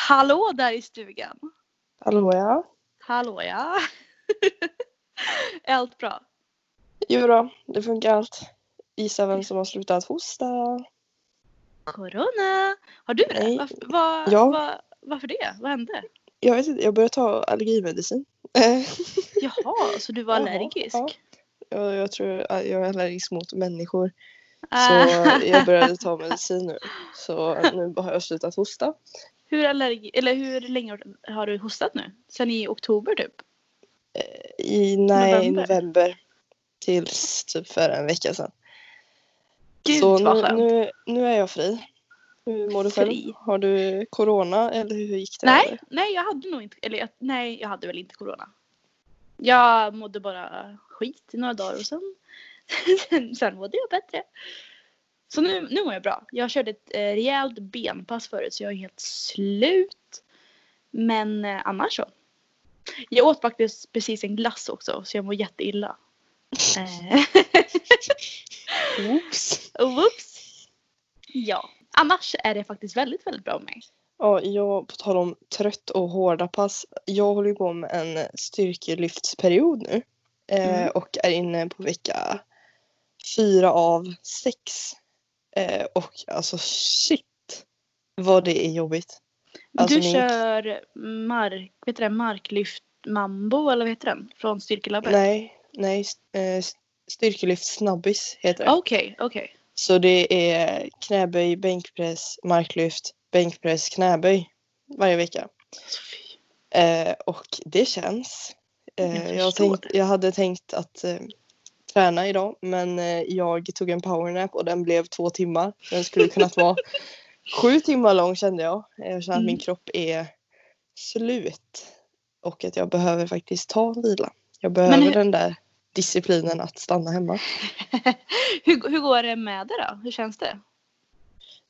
Hallå där i stugan. Hallå ja. Hallå ja. är allt bra? Jo då, det funkar allt. Gissa vem som har slutat hosta? Corona. Har du det? Varför, vad, Ja. vad, varför det? Vad hände? Jag vet inte, jag började ta allergimedicin. Jaha, så du var allergisk? ja. jag, jag tror jag är allergisk mot människor. Ah. Så jag började ta medicin nu. Så nu har jag slutat hosta. hur, allergi, eller hur länge har du hostat nu? Sen i oktober typ? I nej, November. november. Tills typ för en vecka sedan. Gud så vad nu, skönt. nu, nu är jag fri. Hur mår du själv? Fri. Har du corona eller hur gick det? Nej, nej jag hade nog inte, eller jag, nej jag hade väl inte corona. Jag mådde bara skit i några dagar och sen, sen, sen mådde jag bättre. Så nu, nu mår jag bra. Jag körde ett eh, rejält benpass förut så jag är helt slut. Men eh, annars så. Jag åt faktiskt precis en glass också så jag mår jätteilla. Eh, Oops. Whoops. Ja. Annars är det faktiskt väldigt, väldigt bra med mig. Ja, jag på tal om trött och hårda pass. Jag håller ju på med en styrkelyftsperiod nu. Eh, Mm. och är inne på vecka fyra av sex. Eh, och alltså shit vad det är jobbigt. Alltså, du min- kör mark, vet du det, marklyft mambo eller vad heter den? Från Styrkelabbet? Nej, nej. Eh, styrkelyft snabbis heter det. Okej, okej. Så det är knäböj, bänkpress, marklyft, bänkpress, knäböj varje vecka. Alltså. Eh, och det känns. Jag Eh, jag, förstår tänkt, jag hade tänkt att eh, träna idag men eh, jag tog en powernap och den blev två timmar. Den skulle kunnat vara sju timmar lång kände jag. Jag känner att min Mm. kropp är slut. Och att jag behöver faktiskt ta vila. Jag behöver hur- den där disciplinen att stanna hemma. hur, hur går det med det då? Hur känns det?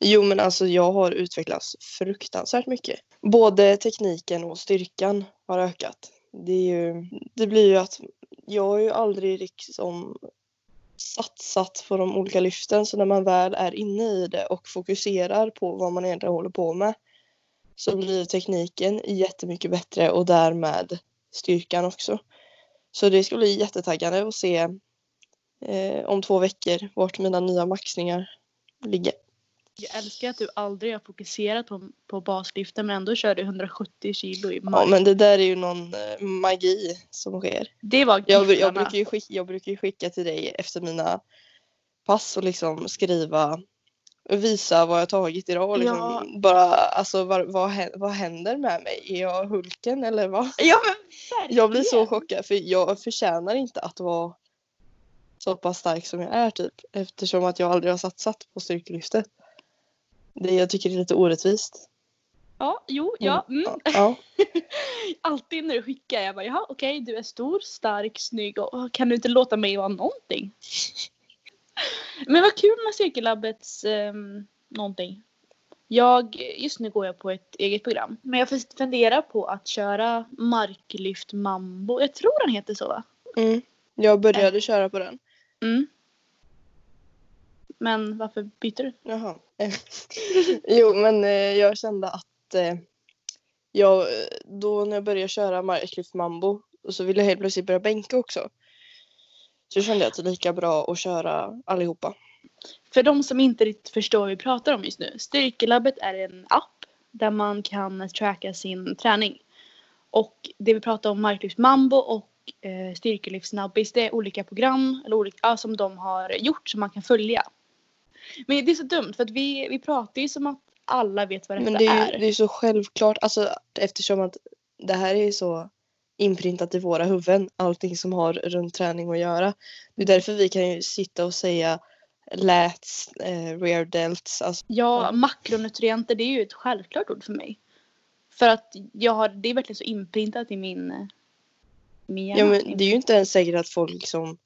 Jo men alltså jag har utvecklats fruktansvärt mycket. Både tekniken och styrkan har ökat. Det, är ju, det blir ju att jag har ju aldrig liksom satsat på de olika lyften så när man väl är inne i det och fokuserar på vad man egentligen håller på med så blir tekniken jättemycket bättre och därmed styrkan också. Så det ska bli jättetaggande att se eh, om två veckor vart mina nya maxningar ligger. Jag älskar att du aldrig har fokuserat på, på baslyften men ändå kör du 170 kilo i Ja mark. men det där är ju någon eh, magi som sker. Det var Jag, jag, brukar ju skicka, jag brukar ju skicka till dig efter mina pass och liksom skriva och visa vad jag tagit idag och liksom Ja. bara alltså vad, vad, vad händer med mig? Är jag Hulken eller vad? Ja men verkligen. Jag blir så chockad för jag förtjänar inte att vara så pass stark som jag är typ eftersom att jag aldrig har satsat på styrkelyftet. Det jag tycker det är lite orättvist. Ja, jo, ja. Mm. Ja. Alltid när du skickar jag bara jaha okej du är stor, stark, snygg och kan du inte låta mig vara någonting? Men vad kul med Cirkellabbets um, någonting. Jag, just nu går jag på ett eget program. Men jag funderar på att köra marklyft mambo. Jag tror den heter så va? Mm. Jag började köra på den. Mm. Men varför byter du? Jaha. jo, men eh, jag kände att eh, jag, då när jag började köra marklyft mambo och så ville jag helt plötsligt börja bänka också. Så kände jag att det är lika bra att köra allihopa. För de som inte riktigt förstår vad vi pratar om just nu. Styrkelabbet är en app där man kan tracka sin träning. Och det vi pratar om marklyft mambo och eh, styrkelyft snabbis det är olika program eller olika, ja, som de har gjort som man kan följa. Men det är så dumt för att vi, vi pratar ju som att alla vet vad detta Men det är ju det är så självklart, alltså, eftersom att det här är så inprintat i våra huvuden, allting som har runt träning att göra. Det är därför vi kan ju sitta och säga lats, eh, rear delts. Alltså, Ja, makronutrienter det är ju ett självklart ord för mig. För att jag har, det är verkligen så inprintat i min, min hjärna. ja, men det är ju inte ens säkert att folk som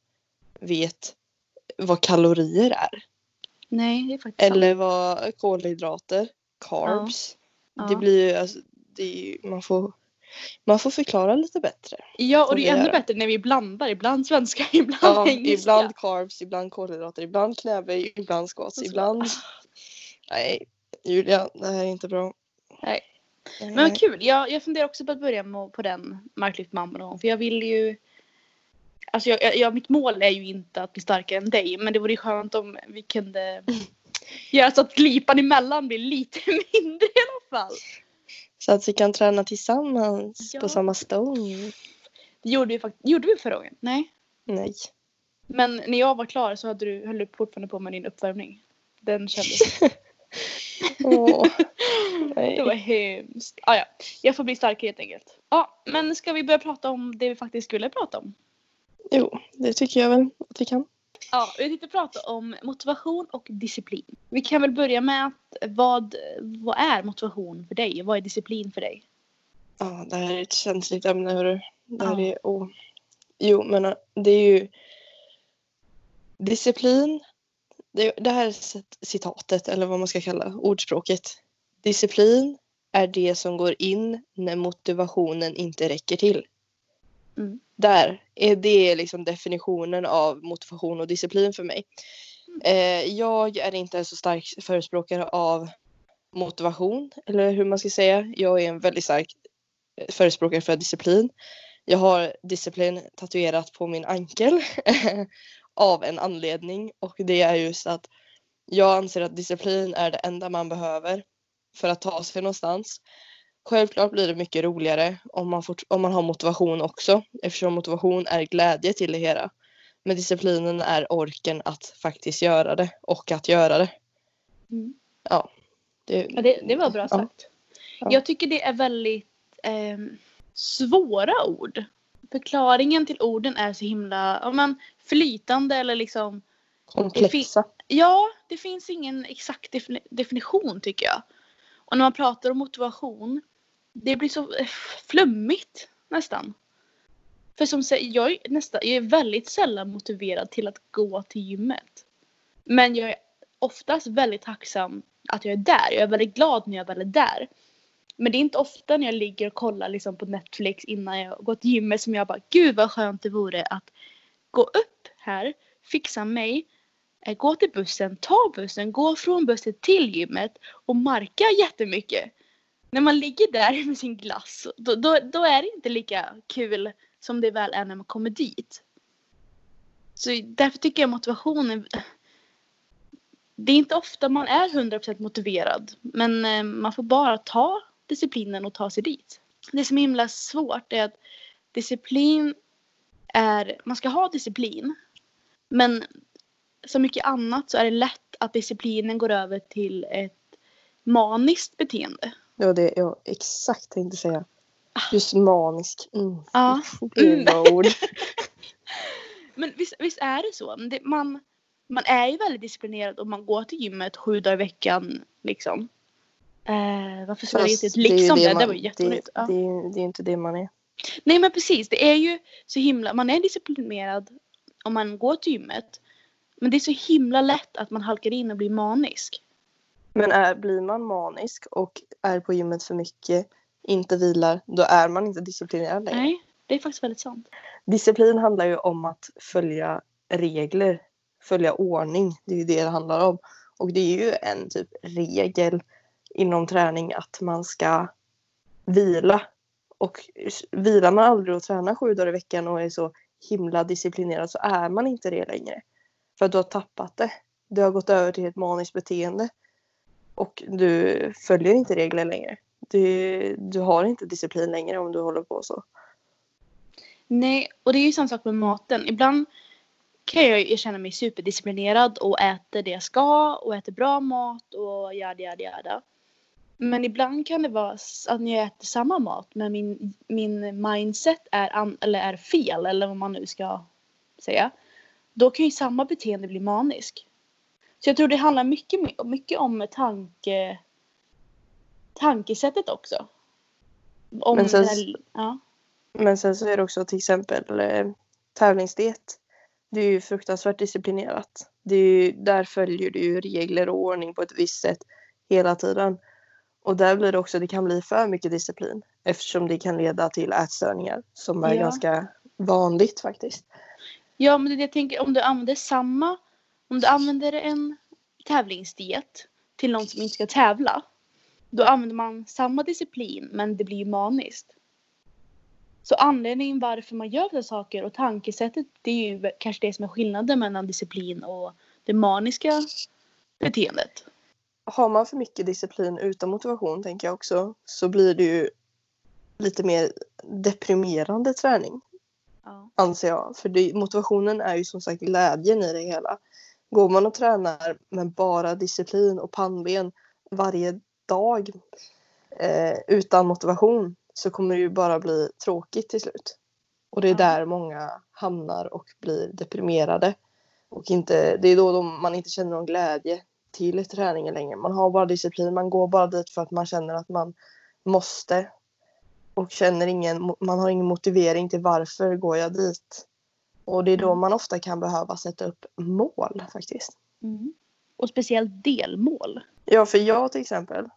vet vad kalorier är. Nej, det är faktiskt sant. Eller vad kolhydrater, carbs. Ja. Det blir ju, alltså, det ju, man får man får förklara lite bättre. Ja, och det är ännu göra. bättre när vi blandar. Ibland svenska, ibland Ja, engelska. ibland carbs, ibland kolhydrater, ibland knäböj, ibland squats, ibland... Nej, Julia, det här är inte bra. Nej. Men vad kul. Jag, jag funderar också på att börja med, på den marklyft mamma någon gång. För jag vill ju... Alltså jag, jag, mitt mål är ju inte att bli starkare än dig. Men det vore ju skönt om vi kunde göra så att glipan emellan blir lite mindre i alla fall. Så att vi kan träna tillsammans Ja. på samma stång. Det gjorde vi faktiskt. Gjorde vi förra gången? Nej. Nej. Men när jag var klar så hade du, höll du fortfarande på med din uppvärmning. Den kändes... Åh. Det var hemskt. Ah, ja. Jag får bli starkare helt enkelt. Ja, men ska vi börja prata om det vi faktiskt skulle prata om? Jo, det tycker jag väl att vi kan. Ja, vi tänkte prata om motivation och disciplin. Vi kan väl börja med att vad, vad är motivation för dig? Vad är disciplin för dig? Ja, det här är ett känsligt ämne hörru. Det här Ja. är, åh. Jo, men äh, det är ju disciplin. Det, det här är cit- citatet, eller vad man ska kalla ordspråket. Disciplin är det som går in när motivationen inte räcker till. Mm. Där är det liksom definitionen av motivation och disciplin för mig. Eh, jag är inte en så stark förespråkare av motivation, eller hur man ska säga. Jag är en väldigt stark förespråkare för disciplin. Jag har disciplin tatuerat på min ankel av en anledning och det är just att jag anser att disciplin är det enda man behöver för att ta sig någonstans. Självklart blir det mycket roligare om man, fort, om man har motivation också eftersom motivation är glädje till det hela. Men disciplinen är orken att faktiskt göra det och att göra det. Mm. Ja, det, Ja, det, det var bra sagt. Ja. Jag tycker det är väldigt ehm, svåra ord. Förklaringen till orden är så himla ja, men, flytande eller liksom komplexa. Ja, det finns ingen exakt defini- definition tycker jag. Och när man pratar om motivation, det blir så eh, flummigt nästan. För som sagt, jag är, nästa, jag är väldigt sällan motiverad till att gå till gymmet. Men jag är oftast väldigt tacksam att jag är där. Jag är väldigt glad när jag väl är där. Men det är inte ofta när jag ligger och kollar liksom på Netflix innan jag går till gymmet som jag bara gud vad skönt det vore att gå upp här, fixa mig, eh, gå till bussen, ta bussen, gå från bussen till gymmet och marka jättemycket. När man ligger där med sin glass, då, då, då är det inte lika kul som det väl är när man kommer dit. Så därför tycker jag motivationen det är inte ofta man är 100% motiverad. Men eh, man får bara ta disciplinen och ta sig dit. Det som är himla svårt är att disciplin är, man ska ha disciplin. Men som mycket annat så är det lätt att disciplinen går över till ett maniskt beteende. Det var det jag exakt tänkte säga. Just manisk. Mm. Ja. Det är Mm. ord. Men visst, visst är det så. Det, man, man är ju väldigt disciplinerad om man går till gymmet sju dagar i veckan. Liksom. Eh, varför skulle jag inte det liksom det? Det, man- var ju jätteroligt. Det, Ja. det, det är inte det man är. Nej men precis, det är ju så himla, man är disciplinerad om man går till gymmet. Men det är så himla lätt att man halkar in och blir manisk. Men är, blir man manisk och är på gymmet för mycket, inte vilar, då är man inte disciplinerad längre. Nej, det är faktiskt väldigt sant. Disciplin handlar ju om att följa regler, följa ordning. Det är ju det det handlar om. Och det är ju en typ regel inom träning att man ska vila. Och vilar man aldrig och tränar sju dagar i veckan och är så himla disciplinerad så är man inte det längre. För att du har tappat det. Du har gått över till ett maniskt beteende. Och du följer inte regler längre. Du, du har inte disciplin längre om du håller på så. Nej, och det är ju samma sak med maten. Ibland kan jag ju känna mig superdisciplinerad och äter det jag ska och äter bra mat och jada jada jada. Men ibland kan det vara att jag äter samma mat men min, min mindset är, an, eller är fel eller vad man nu ska säga. Då kan ju samma beteende bli manisk. Så jag tror det handlar mycket, mycket om tanke, tankesättet också. Om Men sen- här, ja. Men sen så är det också till exempel eh, tävlingsdiet. Det är ju fruktansvärt disciplinerat. Det är ju, där följer du ju regler och ordning på ett visst sätt hela tiden. Och där blir det också, det kan bli för mycket disciplin eftersom det kan leda till ätstörningar som är Ja. ganska vanligt faktiskt. ja, men det jag tänker om du använder samma, om du använder en tävlingsdiet till någon som inte ska tävla. Då använder man samma disciplin men det blir ju maniskt. Så anledningen varför man gör dessa saker och tankesättet det är ju kanske det som är skillnaden mellan disciplin och det maniska beteendet. Har man för mycket disciplin utan motivation tänker jag också så blir det ju lite mer deprimerande träning. Ja. anser jag. För det, motivationen är ju som sagt glädjen i det hela. Går man och tränar med bara disciplin och pannben varje dag eh, utan motivation så kommer det ju bara bli tråkigt till slut. Och det är där många hamnar och blir deprimerade. Och inte, det är då de, man inte känner någon glädje till träningen längre. Man har bara disciplin, man går bara dit för att man känner att man måste och känner ingen, man har ingen motivering till varför går jag dit. Och det är då Mm. man ofta kan behöva sätta upp mål faktiskt. Mm. Och speciellt delmål. Ja, för jag till exempel,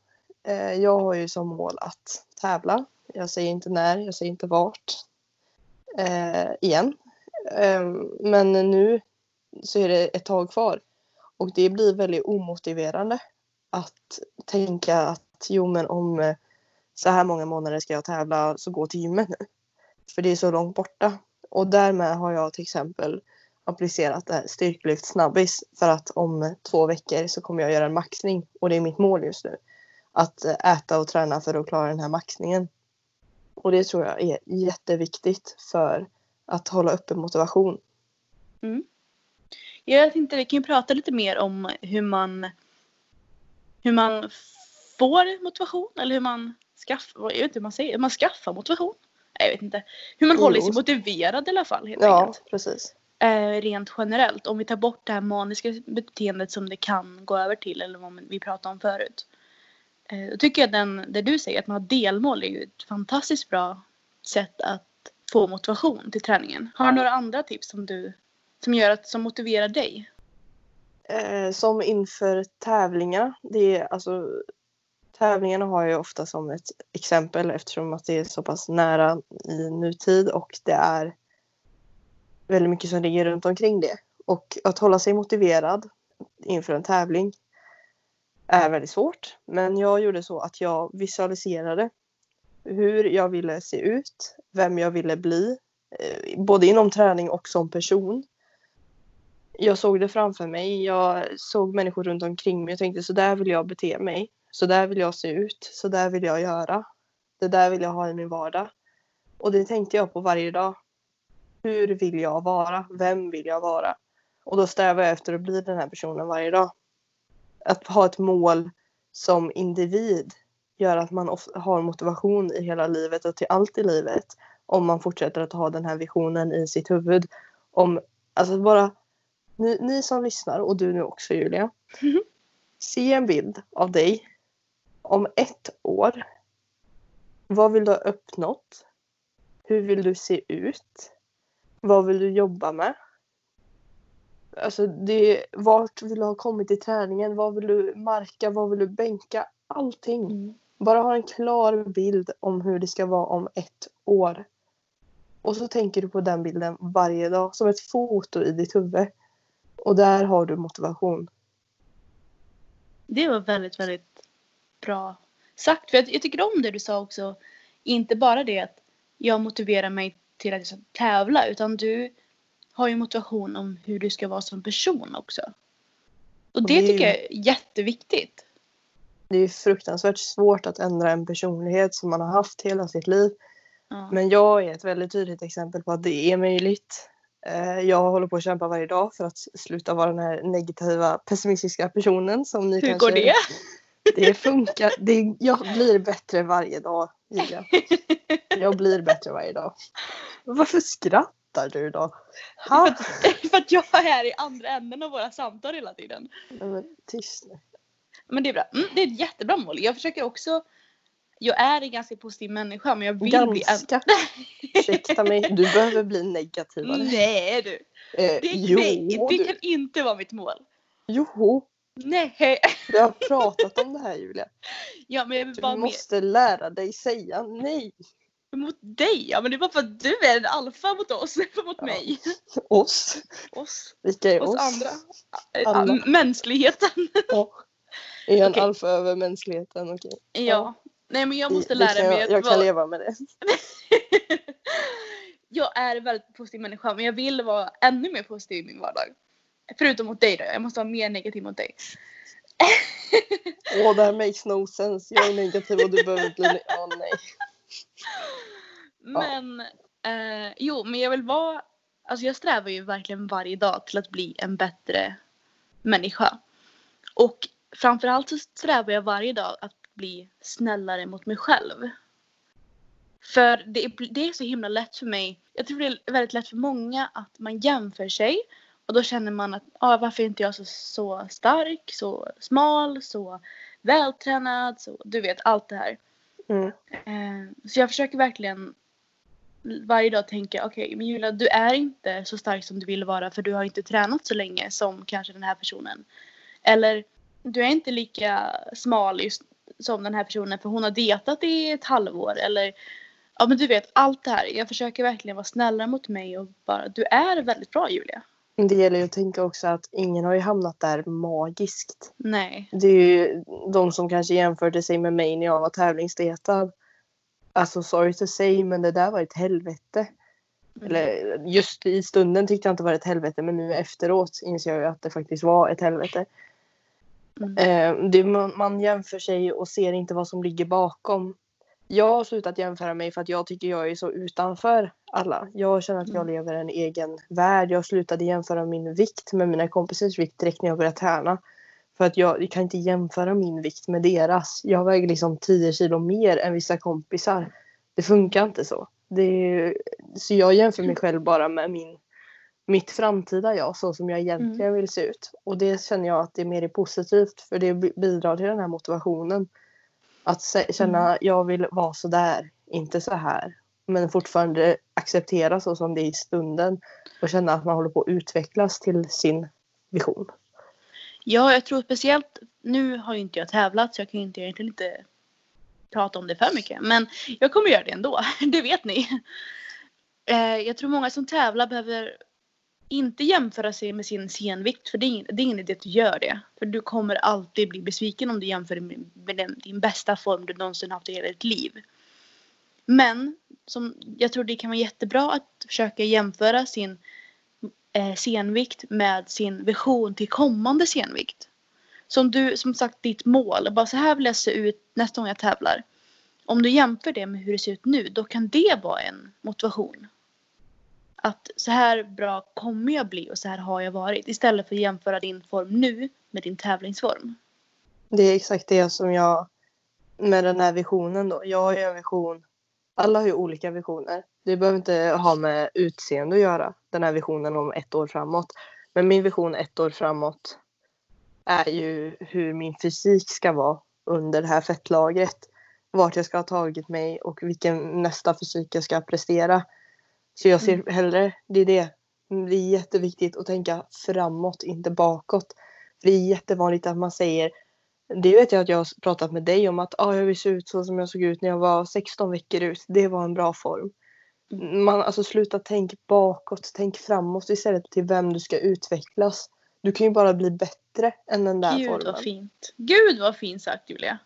eh, jag har ju som mål att tävla. Jag säger inte när, jag säger inte vart. Eh, igen. Eh, men nu så är det ett tag kvar. Och det blir väldigt omotiverande att tänka att jo men om eh, så här många månader ska jag tävla så gå till gymmet nu. För det är så långt borta. Och därmed har jag till exempel applicerat det här styrkelyft snabbis för att om två veckor så kommer jag göra en maxning och det är mitt mål just nu. Att eh, äta och träna för att klara den här maxningen. Och det tror jag är jätteviktigt för att hålla uppe motivation. Mm. Jag tänkte vi kan ju prata lite mer om hur man hur man får motivation eller hur man skaffar, jag vet inte hur man säger, hur man skaffar motivation. Jag vet inte. Hur man håller sig motiverad i alla fall helt Ja, enkelt. precis. Eh, rent generellt. Om vi tar bort det här maniska beteendet som det kan gå över till eller vad vi pratade om förut. Eh, då tycker jag den, det du säger att man har delmål är ju ett fantastiskt bra sätt att få motivation till träningen. Har du några andra tips som du som gör att som motiverar dig? Eh, som inför tävlingar. Det är alltså tävlingarna har jag ofta som ett exempel eftersom att det är så pass nära i nutid och det är väldigt mycket som ligger runt omkring det. Och att hålla sig motiverad inför en tävling är väldigt svårt. Men jag gjorde så att jag visualiserade hur jag ville se ut, vem jag ville bli, eh, både inom träning och som person. Jag såg det framför mig. Jag såg människor runt omkring mig och tänkte så där vill jag bete mig. Så där vill jag se ut. Så där vill jag göra. Det där vill jag ha i min vardag. Och det tänkte jag på varje dag. Hur vill jag vara? Vem vill jag vara? Och då strävar jag efter att bli den här personen varje dag. Att ha ett mål som individ gör att man har motivation i hela livet och till allt i livet. Om man fortsätter att ha den här visionen i sitt huvud. Om, alltså bara ni, ni som lyssnar och du nu också Julia. Mhm. Se en bild av dig om ett år. Vad vill du ha uppnått? Hur vill du se ut? Vad vill du jobba med? Alltså det, vart vill du ha kommit i träningen? Vad vill du marka? Vad vill du bänka? Allting. Mm. Bara ha en klar bild om hur det ska vara om ett år. Och så tänker du på den bilden varje dag som ett foto i ditt huvud. Och där har du motivation. Det var väldigt, väldigt bra sagt. För jag, jag tycker om det du sa också. Inte bara det att jag motiverar mig till att jag ska tävla utan du har ju motivation om hur du ska vara som person också. Och det det ju- tycker jag är jätteviktigt. Det är fruktansvärt svårt att ändra en personlighet som man har haft hela sitt liv. Ja. Men jag är ett väldigt tydligt exempel på att det är möjligt. Eh, Jag håller på att kämpa varje dag för att sluta vara den här negativa pessimistiska personen som ni hur kanske... går det? Det funkar. Det, jag blir bättre varje dag, Julia. Jag blir bättre varje dag. Varför skrattar du då? För att, för att jag är i andra änden av våra samtal hela tiden. Nej, men tyst nu. Men det är bra. Mm, det är ett jättebra mål. Jag försöker också. Jag är en ganska positiv människa men jag vill bli en... Ganska. Ursäkta mig, du behöver bli negativare. Nej du. Eh, Det, jo, nej, det du. kan inte vara mitt mål. Jo, Nej. vi har pratat om det här Julia. Ja men jag vill Du måste lära dig säga nej. mot dig. Ja men det är bara för att du är en alfa mot oss. Inte mot Ja. mig. Oss. Oss. Vilka är Oss oss? andra. Alla. Ja, Mänskligheten. Ja. Är jag en Okej. alfa över mänskligheten? Okej. Ja. Nej men jag måste Det- lära mig jag, att jag kan leva med det. jag är en väldigt positiv människa men jag vill vara ännu mer positiv i min vardag. Förutom mot dig då. Jag måste vara mer negativ mot dig. Åh, det här makes no sense. Jag är negativ och du behöver bli... ne- Åh nej. Men eh, jo, men jag vill vara, alltså jag strävar ju verkligen varje dag till att bli en bättre människa. Och framförallt så strävar jag varje dag att bli snällare mot mig själv. För det är, det är så himla lätt för mig, jag tror det är väldigt lätt för många att man jämför sig och då känner man att ah, varför är inte jag så, så stark, så smal, så vältränad, så du vet allt det här. Mm. Eh, Så jag försöker verkligen varje dag tänka okej men Julia du är inte så stark som du vill vara för du har inte tränat så länge som kanske den här personen. Eller du är inte lika smal just som den här personen för hon har dietat i ett halvår eller ja men du vet allt det här. Jag försöker verkligen vara snällare mot mig och bara du är väldigt bra Julia. Det gäller ju att tänka också att ingen har ju hamnat där magiskt. Nej. Det är ju de som kanske jämförde sig med mig när jag var tävlingsdietad. Alltså sorry to say men det där var ett helvete. Eller just i stunden tyckte jag inte det var ett helvete men nu efteråt inser jag ju att det faktiskt var ett helvete. Mm. Eh, det, man, man jämför sig och ser inte vad som ligger bakom. Jag har slutat jämföra mig för att jag tycker jag är så utanför alla. Jag känner att jag Mm. lever en egen värld. Jag slutade jämföra min vikt med mina kompisars vikt direkt när jag började träna. För att jag, jag kan inte jämföra min vikt med deras. Jag väger liksom 10 kilo mer än vissa kompisar. Det funkar inte så. Är, så jag jämför mig själv bara med min, mitt framtida jag, så som jag egentligen vill se ut. Och det känner jag att det är mer positivt för det bi- bidrar till den här motivationen. Att se, känna jag vill vara så där, inte så här. Men fortfarande acceptera så som det är i stunden. Och känna att man håller på att utvecklas till sin vision. Ja, jag tror speciellt, nu har ju inte jag tävlat så jag kan inte, egentligen inte prata om det för mycket. Men jag kommer göra det ändå, det vet ni. Eh, jag tror många som tävlar behöver inte jämföra sig med sin senvikt, för det är, ingen, det är ingen idé att du gör det. För du kommer alltid bli besviken om du jämför med, med den, din bästa form du någonsin haft i hela ditt liv. Men som, jag tror det kan vara jättebra att försöka jämföra sin eh, senvikt med sin vision till kommande senvikt. Som du, som sagt ditt mål, bara så här vill jag se ut nästa gång jag tävlar. Om du jämför det med hur det ser ut nu, då kan det vara en motivation. Att så här bra kommer jag bli och så här har jag varit. Istället för att jämföra din form nu med din tävlingsform. Det är exakt det som jag med den här visionen då. Jag har ju en vision. Alla har ju olika visioner. Det behöver inte ha med utseende att göra. Den här visionen om ett år framåt. Men min vision ett år framåt är ju hur min fysik ska vara under det här fettlagret. Vart jag ska ha tagit mig och vilken nästa fysik jag ska prestera. Så jag ser hellre, det är det. Det är jätteviktigt att tänka framåt, inte bakåt. För det är jättevanligt att man säger det vet jag att jag har pratat med dig om att ah, jag vill se ut så som jag såg ut när jag var 16 veckor ut. Det var en bra form. Man, alltså sluta tänk bakåt, tänk framåt istället till vem du ska utvecklas. Du kan ju bara bli bättre än den där Gud formen. vad fint. Gud vad fint sagt Julia.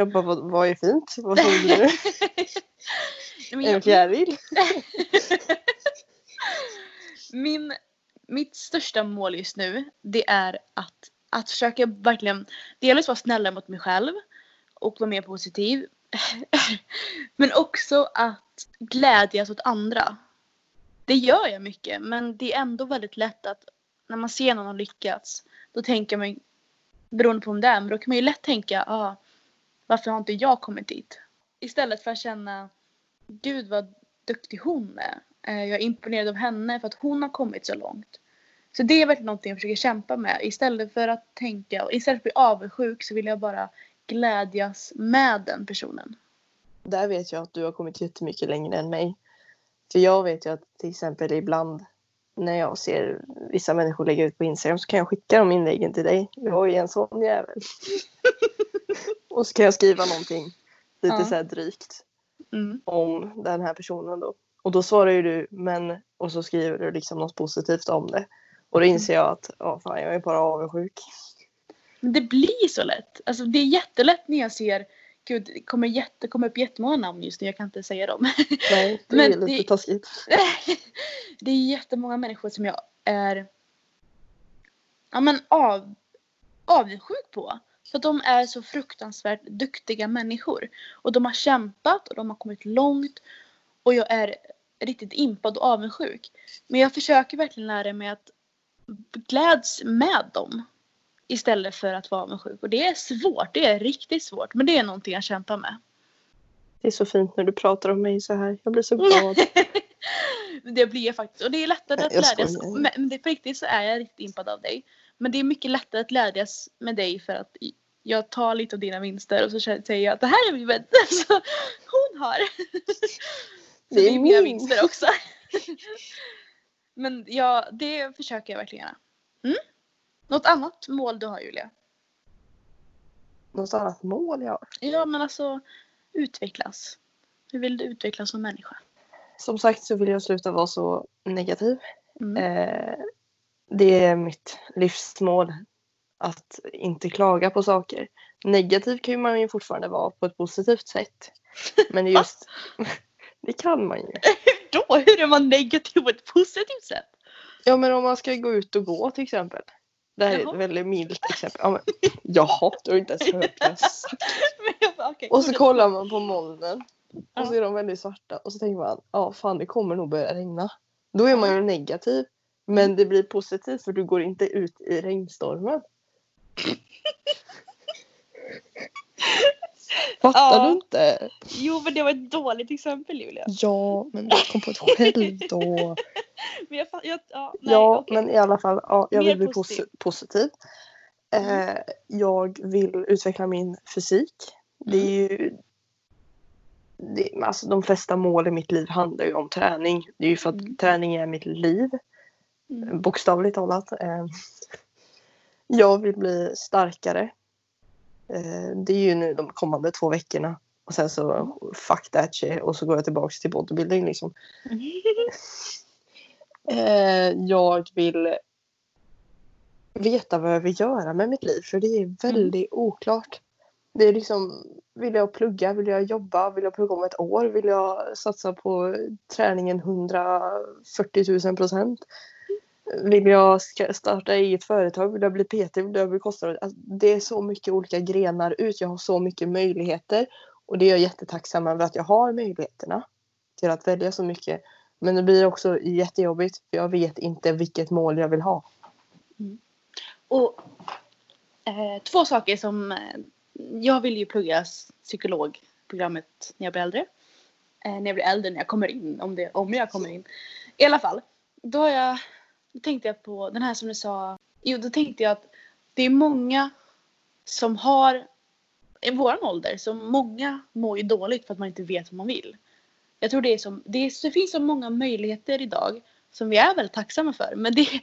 Jag bara, vad, vad är fint? Vad trodde du? En fjäril? Min, mitt största mål just nu det är att, att försöka verkligen dels vara snällare mot mig själv och vara mer positiv. men också att glädjas åt andra. Det gör jag mycket men det är ändå väldigt lätt att när man ser någon ha lyckats då tänker man beroende på om det är men då kan man ju lätt tänka ah, varför har inte jag kommit dit? Istället för att känna gud vad duktig hon är. Eh, jag är imponerad av henne för att hon har kommit så långt. Så det är verkligen någonting jag försöker kämpa med. Istället för att tänka, istället för att bli avundsjuk så vill jag bara glädjas med den personen. Där vet jag att du har kommit jättemycket längre än mig. För jag vet ju att till exempel ibland när jag ser vissa människor lägga ut på Instagram så kan jag skicka de inläggen till dig. Jag är en sån jävel. och så kan jag skriva någonting lite Ja. så här drygt Mm. om den här personen då. Och då svarar ju du men och så skriver du liksom något positivt om det. Och då inser jag att ja, fan, jag är bara avundsjuk. Men det blir så lätt. Alltså det är jättelätt när jag ser Gud, det kommer, jätte, kommer upp jättemånga namn just nu, jag kan inte säga dem. Nej, det är lite det- taskigt. det är jättemånga människor som jag är ja, men av, avundsjuk på. För de är så fruktansvärt duktiga människor. Och de har kämpat och de har kommit långt. Och jag är riktigt impad och avundsjuk. Men jag försöker verkligen lära mig att gläds med dem. Istället för att vara avundsjuk. Och det är svårt, det är riktigt svårt. Men det är någonting jag kämpar med. Det är så fint när du pratar om mig så här. Jag blir så glad. Det blir jag faktiskt. Och det är lättare att glädjas. men det, på riktigt så är jag riktigt impad av dig. Men det är mycket lättare att glädjas med dig för att jag tar lite av dina vinster och så säger jag att det här är min vän. Så hon har. Så Det är mina min. vinster också. Men ja, det försöker jag verkligen göra. Mm? Något annat mål du har Julia? Något annat mål jag har. Ja men alltså utvecklas. Hur vill du utvecklas som människa? Som sagt så vill jag sluta vara så negativ. Mm. Eh, det är mitt livsmål. Att inte klaga på saker. Negativ kan man ju fortfarande vara på ett positivt sätt. Men det är just... det kan man ju. Då? Hur är man negativ på ett positivt sätt? Ja men om man ska gå ut och gå till exempel. Det här är Jaha. ett väldigt milt exempel. Ja, men, jaha, du har inte ens hört vad jag sagt. Okej, Och så kollar man på molnen. Och så är de väldigt svarta. Och så tänker man, ja fan det kommer nog börja regna. Då är man ju negativ. Men det blir positivt för du går inte ut i regnstormen. Fattar Ja. du inte? Jo men det var ett dåligt exempel Julia. Ja, men du kom på ett själv då. Men jag, jag, ja, nej, ja, okej. men i alla fall. Ja, jag Mer vill bli positiv. posi- positiv. Eh, jag vill utveckla min fysik. Det är ju... Det, alltså de flesta mål i mitt liv handlar ju om träning. Det är ju för att Mm. träning är mitt liv. Mm. Bokstavligt talat. Eh, jag vill bli starkare. Eh, det är ju nu de kommande två veckorna. Och sen så fuck that shit. Och så går jag tillbaks till bodybuilding liksom. Eh, jag vill veta vad jag vill göra med mitt liv för det är väldigt oklart. Det är liksom, vill jag plugga, vill jag jobba, vill jag plugga om ett år, vill jag satsa på träningen 140 000 procent? Vill jag starta eget företag, vill jag bli PT, vill jag bli kostnad? Alltså, det är så mycket olika grenar ut, jag har så mycket möjligheter och det är jag jättetacksam över att jag har möjligheterna till att välja så mycket. Men det blir också jättejobbigt för jag vet inte vilket mål jag vill ha. Mm. Och eh, två saker som... Eh, jag vill ju plugga psykologprogrammet när jag blir äldre. Eh, när jag blir äldre, när jag kommer in. Om, det, om jag kommer in. I alla fall. Då, har jag, då tänkte jag på den här som du sa. Jo, då tänkte jag att det är många som har i vår ålder, så många mår ju dåligt för att man inte vet vad man vill. Jag tror det är som, det, är, det finns så många möjligheter idag som vi är väldigt tacksamma för. Men det,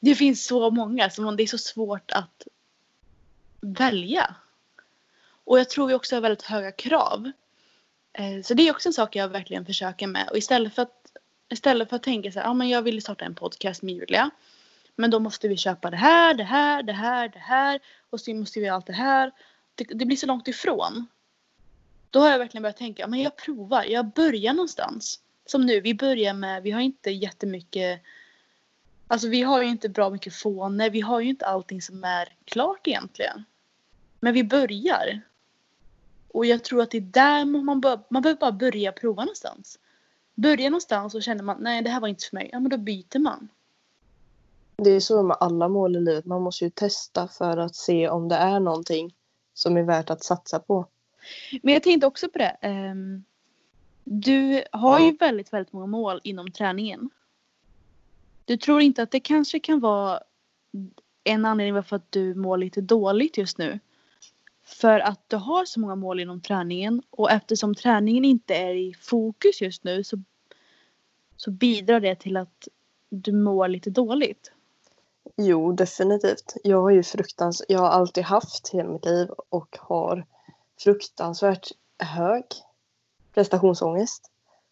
det finns så många som det är så svårt att välja. Och jag tror vi också har väldigt höga krav. Eh, så det är också en sak jag verkligen försöker med. Och istället för att, istället för att tänka så här, ja men jag vill starta en podcast med Julia. Men då måste vi köpa det här, det här, det här, det här. Och så måste vi göra allt det här. Det, det blir så långt ifrån. Då har jag verkligen börjat tänka, ja, men jag provar, jag börjar någonstans. Som nu, vi börjar med, vi har inte jättemycket Alltså vi har ju inte bra mycket fåne, vi har ju inte allting som är klart egentligen. Men vi börjar. Och jag tror att det är där man, bör, man behöver bara börja prova någonstans. Börja någonstans och känner man nej det här var inte för mig, ja men då byter man. Det är så med alla mål i livet. Man måste ju testa för att se om det är någonting som är värt att satsa på. Men jag tänkte också på det. ehm, Du har ju väldigt, väldigt många mål inom träningen. Du tror inte att det kanske kan vara en anledning varför att du mår lite dåligt just nu? För att du har så många mål inom träningen och eftersom träningen inte är i fokus just nu så, så bidrar det till att du mår lite dåligt. Jo, definitivt. Jag har ju fruktans jag har alltid haft hela mitt liv och har fruktansvärt hög prestationsångest.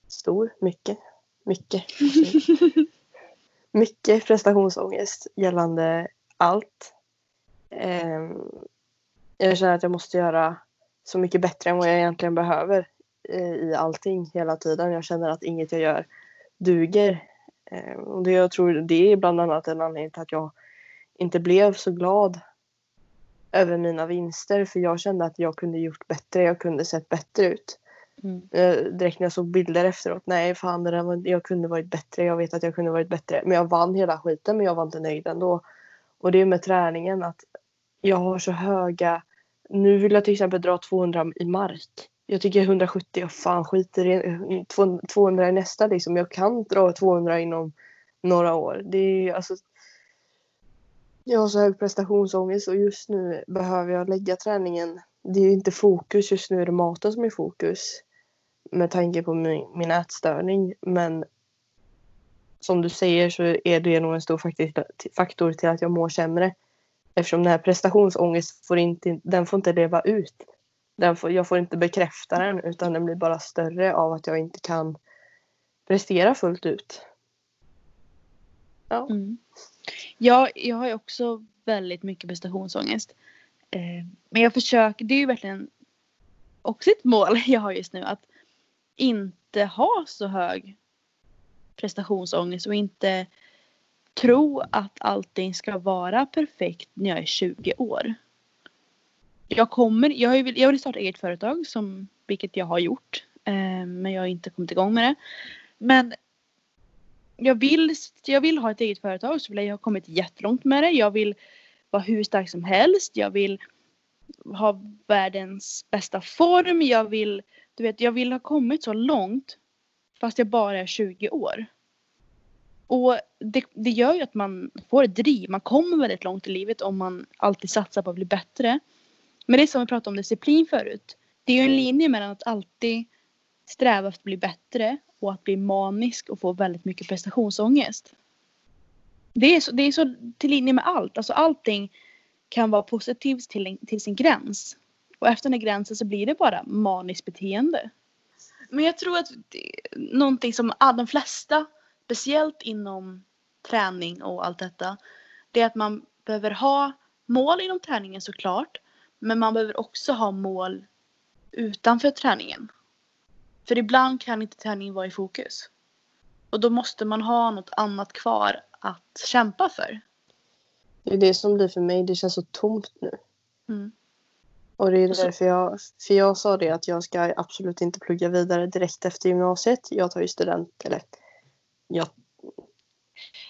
Stor, mycket, mycket. mycket prestationsångest gällande allt. Ehm, jag känner att jag måste göra så mycket bättre än vad jag egentligen behöver eh, i allting hela tiden. Jag känner att inget jag gör duger. Ehm, och det, jag tror det är bland annat en anledning till att jag inte blev så glad över mina vinster för jag kände att jag kunde gjort bättre, jag kunde sett bättre ut. Mm. Eh, direkt när jag såg bilder efteråt, nej fan det där var, jag kunde varit bättre, jag vet att jag kunde varit bättre. Men jag vann hela skiten men jag var inte nöjd ändå. Och det är med träningen att jag har så höga, nu vill jag till exempel dra 200 i mark. Jag tycker 170, jag fan skiter i 200 i nästa liksom. Jag kan dra 200 inom några år. Det är alltså jag har så hög prestationsångest och just nu behöver jag lägga träningen. Det är inte fokus, just nu är det maten som är fokus. Med tanke på min, min ätstörning. Men som du säger så är det nog en stor faktor till att jag mår sämre. Eftersom den här prestationsångest får inte, den får inte leva ut. Den får, jag får inte bekräfta den utan den blir bara större av att jag inte kan prestera fullt ut. Ja. Mm. Ja, jag har ju också väldigt mycket prestationsångest. Eh, men jag försöker, det är ju verkligen också ett mål jag har just nu att inte ha så hög prestationsångest och inte tro att allting ska vara perfekt när jag är 20 år. Jag kommer, jag, vill, jag vill starta eget företag som, vilket jag har gjort. Eh, men jag har inte kommit igång med det. Men jag vill, jag vill ha ett eget företag så vill jag ha kommit jättelångt med det. Jag vill vara hur stark som helst. Jag vill ha världens bästa form. Jag vill, du vet, jag vill ha kommit så långt fast jag bara är 20 år. Och det, det gör ju att man får ett driv. Man kommer väldigt långt i livet om man alltid satsar på att bli bättre. Men det är som vi pratade om disciplin förut. Det är ju en linje mellan att alltid sträva efter att bli bättre och att bli manisk och få väldigt mycket prestationsångest. Det är så, det är så till linje med allt. Alltså allting kan vara positivt till, till sin gräns. Och efter den gränsen så blir det bara maniskt beteende. Men jag tror att det, någonting som de flesta, speciellt inom träning och allt detta, det är att man behöver ha mål inom träningen såklart. Men man behöver också ha mål utanför träningen. För ibland kan inte träningen vara i fokus. Och då måste man ha något annat kvar att kämpa för. Det är det som blir för mig. Det känns så tomt nu. Mm. Och det är därför jag, för jag sa det att jag ska absolut inte plugga vidare direkt efter gymnasiet. Jag tar ju student, eller jag,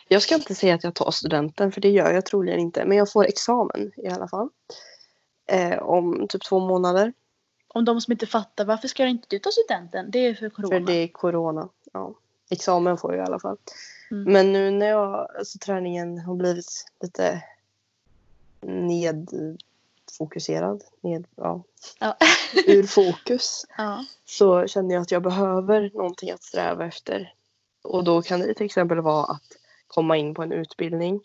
jag ska inte säga att jag tar studenten för det gör jag troligen inte. Men jag får examen i alla fall. Eh, om typ två månader om de som inte fattar varför ska inte du ta studenten? Det är för corona. För det är corona. Ja. Examen får jag i alla fall. Mm. Men nu när jag, alltså träningen har blivit lite nedfokuserad, ned, ja. ja. ur fokus. Ja. Så känner jag att jag behöver någonting att sträva efter. Och då kan det till exempel vara att komma in på en utbildning.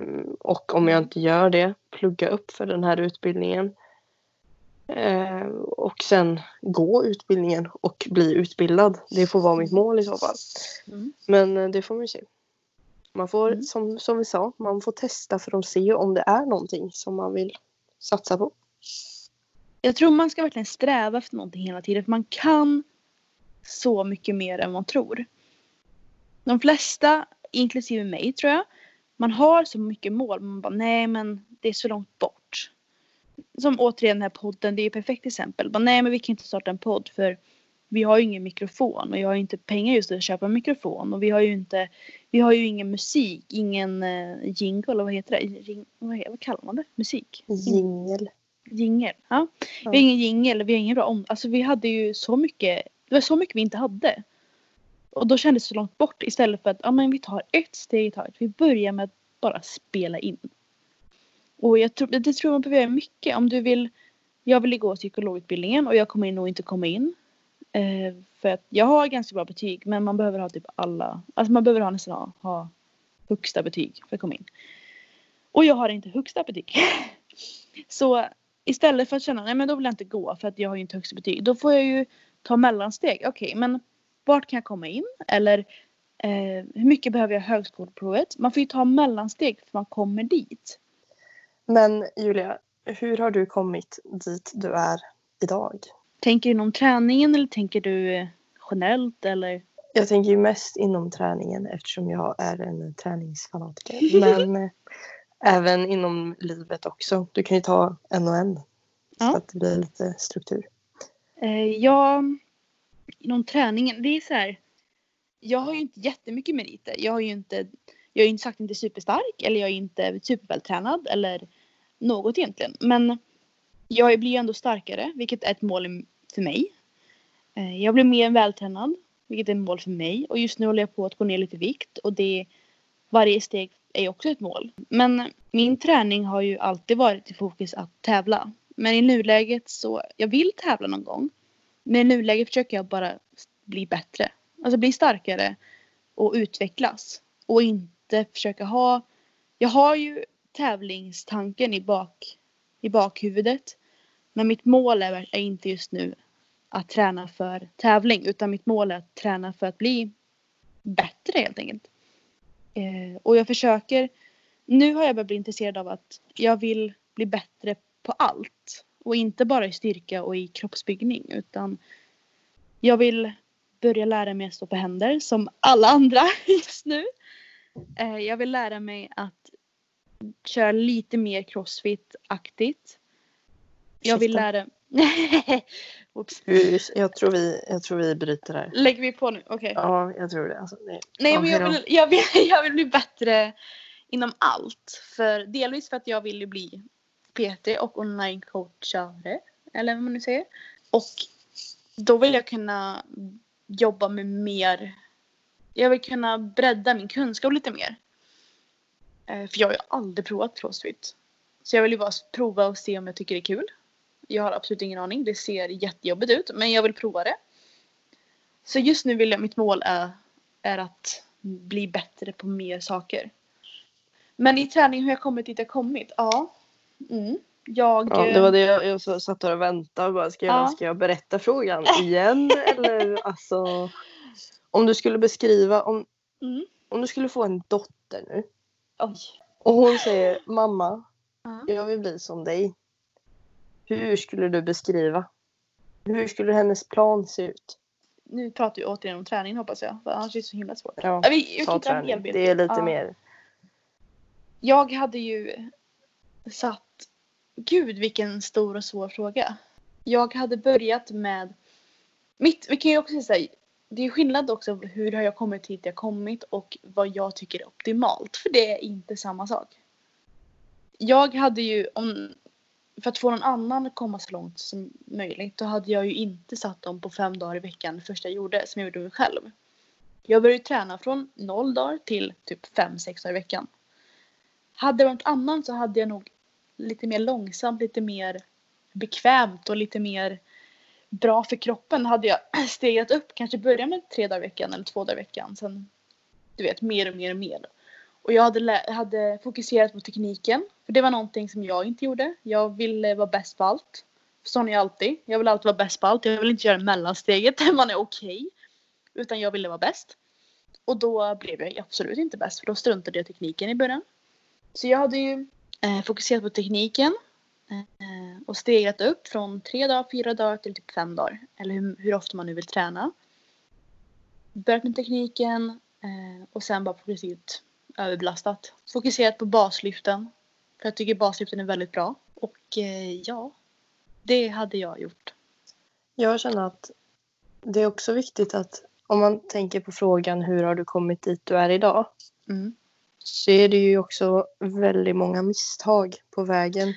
Um, och om jag inte gör det, plugga upp för den här utbildningen. Eh, och sen gå utbildningen och bli utbildad. Det får vara mitt mål i så fall. Mm. Men eh, det får man ju se. Man får, mm. som, som vi sa, man får testa för att se om det är någonting som man vill satsa på. Jag tror man ska verkligen sträva efter någonting hela tiden för man kan så mycket mer än man tror. De flesta, inklusive mig tror jag, man har så mycket mål man bara nej men det är så långt bort som återigen den här podden, det är ett perfekt exempel. Bara, nej men vi kan inte starta en podd för vi har ju ingen mikrofon och jag har inte pengar just att köpa en mikrofon och vi har ju inte Vi har ju ingen musik, ingen uh, jingle eller vad heter det? Jing, vad, heter, vad kallar man det? Musik? Jingel. Jingel, ja. ja. Vi har ingen jingel, vi har ingen bra om... Alltså vi hade ju så mycket Det var så mycket vi inte hade. Och då kändes det så långt bort istället för att ja, men vi tar ett steg i taget. Vi börjar med att bara spela in. Och jag tror, det tror man behöver göra mycket. Om du vill, jag vill gå psykologutbildningen och jag kommer nog inte komma in. Eh, för att jag har ganska bra betyg men man behöver ha typ alla, alltså man behöver ha nästan ha, ha högsta betyg för att komma in. Och jag har inte högsta betyg. Så istället för att känna nej men då vill jag inte gå för att jag har ju inte högsta betyg. Då får jag ju ta mellansteg. Okej okay, men vart kan jag komma in? Eller eh, hur mycket behöver jag högskoleprovet? Man får ju ta mellansteg för man kommer dit. Men Julia, hur har du kommit dit du är idag? Tänker du inom träningen eller tänker du generellt eller? Jag tänker ju mest inom träningen eftersom jag är en träningsfanatiker. Men eh, även inom livet också. Du kan ju ta en och en. Ja. Så att det blir lite struktur. Eh, ja, inom träningen, det är så här. Jag har ju inte jättemycket meriter. Jag har ju inte, jag är ju inte sagt inte superstark eller jag är inte supervältränad eller något egentligen. Men jag blir ju ändå starkare, vilket är ett mål för mig. Eh, jag blir mer vältränad, vilket är ett mål för mig. Och just nu håller jag på att gå ner lite vikt och det varje steg är också ett mål. Men min träning har ju alltid varit i fokus att tävla. Men i nuläget så, jag vill tävla någon gång. Men i nuläget försöker jag bara bli bättre. Alltså bli starkare och utvecklas. Och inte försöka ha, jag har ju tävlingstanken i, bak, i bakhuvudet. Men mitt mål är, är inte just nu att träna för tävling utan mitt mål är att träna för att bli bättre helt enkelt. Eh, och jag försöker, nu har jag börjat bli intresserad av att jag vill bli bättre på allt. Och inte bara i styrka och i kroppsbyggning utan jag vill börja lära mig att stå på händer som alla andra just nu. Eh, jag vill lära mig att köra lite mer crossfit-aktigt. Jag vill lära... Oops. Jag tror, vi, jag tror vi bryter här. Lägger vi på nu? Okej. Okay. Ja, jag tror det. Alltså, nej, nej men jag vill, jag, vill, jag vill bli bättre inom allt. För delvis för att jag vill ju bli PT och online-coachare. Eller vad man nu säger. Och då vill jag kunna jobba med mer. Jag vill kunna bredda min kunskap lite mer. Eh, för jag har ju aldrig provat crossfit. Så jag vill ju bara prova och se om jag tycker det är kul. Jag har absolut ingen aning. Det ser jättejobbigt ut. Men jag vill prova det. Så just nu vill jag, mitt mål är, är att bli bättre på mer saker. Men i träning hur jag kommit dit jag kommit? Ja. Mm. Jag, ja, det var det jag, jag satt och väntade och bara, ska jag, ja. ska jag berätta frågan igen eller alltså om du skulle beskriva om, mm. om du skulle få en dotter nu Oj. och hon säger mamma ja. jag vill bli som dig hur skulle du beskriva? Hur skulle hennes plan se ut? Nu pratar vi återigen om träning hoppas jag. För annars är det så himla svårt. Ja, vi, ta träning. Det är lite ja. mer. Jag hade ju satt... Gud vilken stor och svår fråga. Jag hade börjat med... Mitt, vi kan ju också säga det är skillnad också hur har jag kommit hit jag kommit och vad jag tycker är optimalt. För det är inte samma sak. Jag hade ju, om, för att få någon annan att komma så långt som möjligt då hade jag ju inte satt dem på fem dagar i veckan det första jag gjorde som jag gjorde mig själv. Jag började träna från noll dagar till typ fem, sex dagar i veckan. Hade det varit annan så hade jag nog lite mer långsamt, lite mer bekvämt och lite mer bra för kroppen hade jag stegat upp. Kanske börja med tre dagar i veckan eller två dagar i veckan. Sen du vet mer och mer och mer. Och jag hade, hade fokuserat på tekniken. För det var någonting som jag inte gjorde. Jag ville vara bäst på allt. Sån är jag alltid. Jag vill alltid vara bäst på allt. Jag vill inte göra mellansteget där man är okej. Okay, utan jag ville vara bäst. Och då blev jag absolut inte bäst för då struntade jag i tekniken i början. Så jag hade ju fokuserat på tekniken. Eh, och stegrat upp från tre dagar, fyra dagar till typ fem dagar. Eller hur, hur ofta man nu vill träna. Börjat med tekniken eh, och sen bara fokuserat överbelastat. Fokuserat på baslyften. För jag tycker baslyften är väldigt bra. Och eh, ja, det hade jag gjort. Jag känner att det är också viktigt att om man tänker på frågan hur har du kommit dit du är idag? Mm. Så är det ju också väldigt många misstag på vägen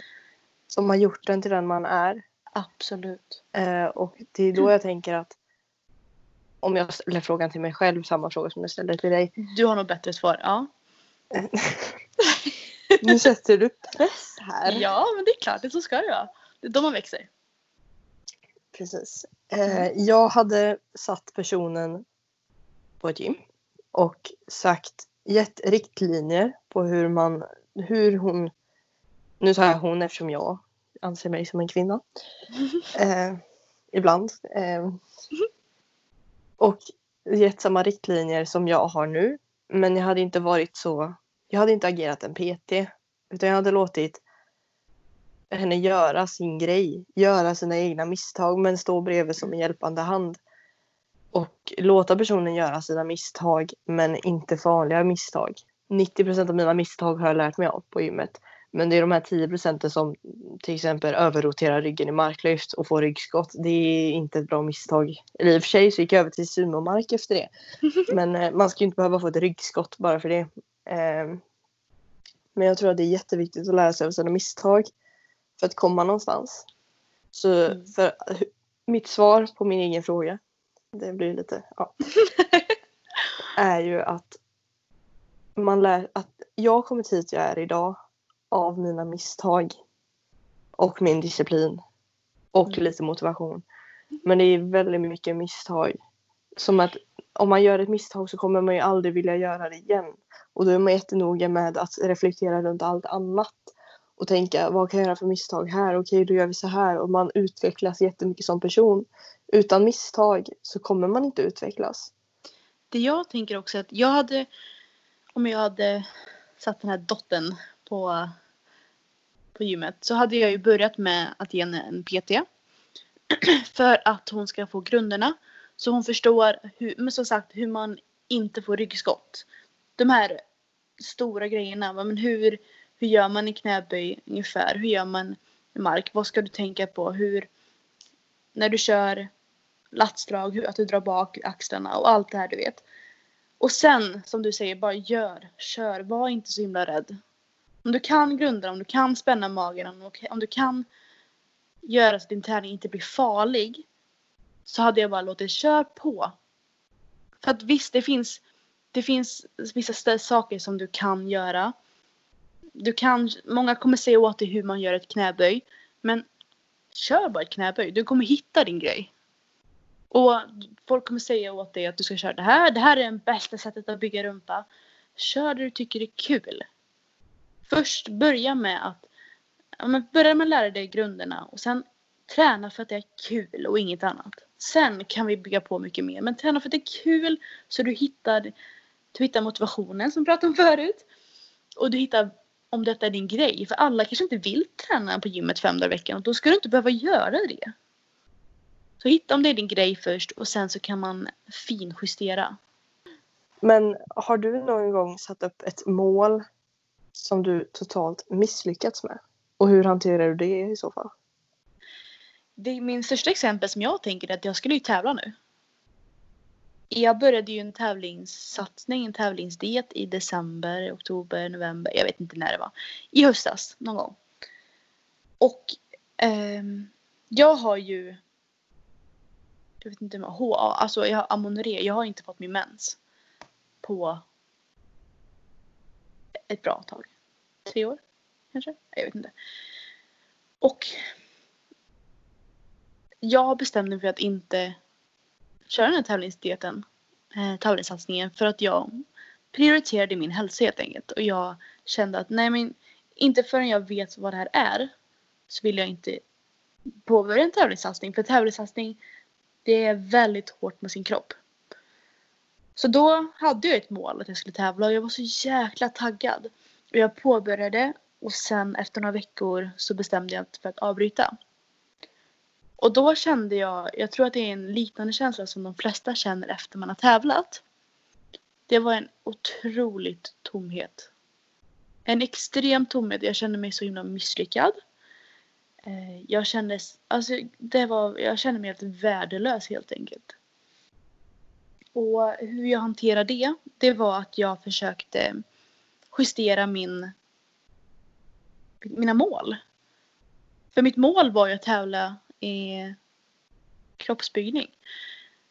som har gjort den till den man är. Absolut. Eh, och det är då jag tänker att om jag ställer frågan till mig själv, samma fråga som jag ställde till dig. Du har nog bättre svar. Ja. nu sätter du press här. Ja, men det är klart. Det så ska det vara. Det är då man växer. Precis. Eh, jag hade satt personen på ett gym och sagt, gett riktlinjer på hur man, hur hon, nu sa jag hon eftersom jag anser mig som en kvinna. Eh, ibland. Eh, och gett samma riktlinjer som jag har nu. Men jag hade inte varit så, jag hade inte agerat en PT. Utan jag hade låtit henne göra sin grej, göra sina egna misstag men stå bredvid som en hjälpande hand. Och låta personen göra sina misstag men inte farliga misstag. 90% av mina misstag har jag lärt mig av på gymmet. Men det är de här 10 procenten som till exempel överroterar ryggen i marklyft och får ryggskott. Det är inte ett bra misstag. Eller i och för sig så gick jag över till sumomark efter det. Men eh, man ska ju inte behöva få ett ryggskott bara för det. Eh, men jag tror att det är jätteviktigt att lära sig av sina misstag för att komma någonstans. Så Mm. för, mitt svar på min egen fråga, det blir lite, ja, är ju att man lär att jag har kommit hit jag är idag av mina misstag och min disciplin och Mm. lite motivation. Men det är väldigt mycket misstag. Som att om man gör ett misstag så kommer man ju aldrig vilja göra det igen. Och då är man jättenoga med att reflektera runt allt annat. Och tänka vad kan jag göra för misstag här? Okej då gör vi så här. Och man utvecklas jättemycket som person. Utan misstag så kommer man inte utvecklas. Det jag tänker också är att jag hade, om jag hade satt den här dottern på, på gymmet så hade jag ju börjat med att ge henne en PT. För att hon ska få grunderna. Så hon förstår, hur, men som sagt, hur man inte får ryggskott. De här stora grejerna. Men hur, hur gör man i knäböj ungefär? Hur gör man i mark? Vad ska du tänka på? Hur, när du kör latsdrag, att du drar bak axlarna och allt det här du vet. Och sen, som du säger, bara gör, kör, var inte så himla rädd. Om du kan grunda, om du kan spänna magen, om, du kan göra så att din träning inte blir farlig. Så hade jag bara låtit kör på. För att visst, det finns, det finns vissa saker som du kan göra. Du kan, många kommer säga åt dig hur man gör ett knäböj. Men kör bara ett knäböj. Du kommer hitta din grej. Och folk kommer säga åt dig att du ska köra det här. Det här är det bästa sättet att bygga rumpa. Kör det du tycker är kul. Först börja med att ja, men börja med att lära dig grunderna och sen träna för att det är kul och inget annat. Sen kan vi bygga på mycket mer. Men träna för att det är kul så du hittar, du hittar motivationen som vi pratade om förut. Och du hittar om detta är din grej. För alla kanske inte vill träna på gymmet fem dagar i veckan och då ska du inte behöva göra det. Så hitta om det är din grej först och sen så kan man finjustera. Men har du någon gång satt upp ett mål som du totalt misslyckats med? Och hur hanterar du det i så fall? Det är min största exempel som jag tänker är att jag skulle ju tävla nu. Jag började ju en tävlingssatsning, en tävlingsdiet i december, oktober, november, jag vet inte när det var. I höstas någon gång. Och eh, jag har ju jag vet inte, HA, alltså jag har amenorré, jag har inte fått min mens på ett bra tag. Tre år kanske? Jag vet inte. Och jag bestämde mig för att inte köra den här tävlingsdieten, eh, tävlingssatsningen för att jag prioriterade min hälsa helt enkelt. Och jag kände att nej men inte förrän jag vet vad det här är så vill jag inte påbörja en tävlingssatsning. För tävlingssatsning det är väldigt hårt med sin kropp. Så då hade jag ett mål att jag skulle tävla och jag var så jäkla taggad. Och jag påbörjade och sen efter några veckor så bestämde jag mig för att avbryta. Och då kände jag, jag tror att det är en liknande känsla som de flesta känner efter man har tävlat. Det var en otroligt tomhet. En extrem tomhet. Jag kände mig så himla misslyckad. Eh, jag kände, alltså, det var, jag kände mig helt värdelös helt enkelt. Och hur jag hanterade det, det var att jag försökte justera min, mina mål. För mitt mål var ju att tävla i kroppsbyggning.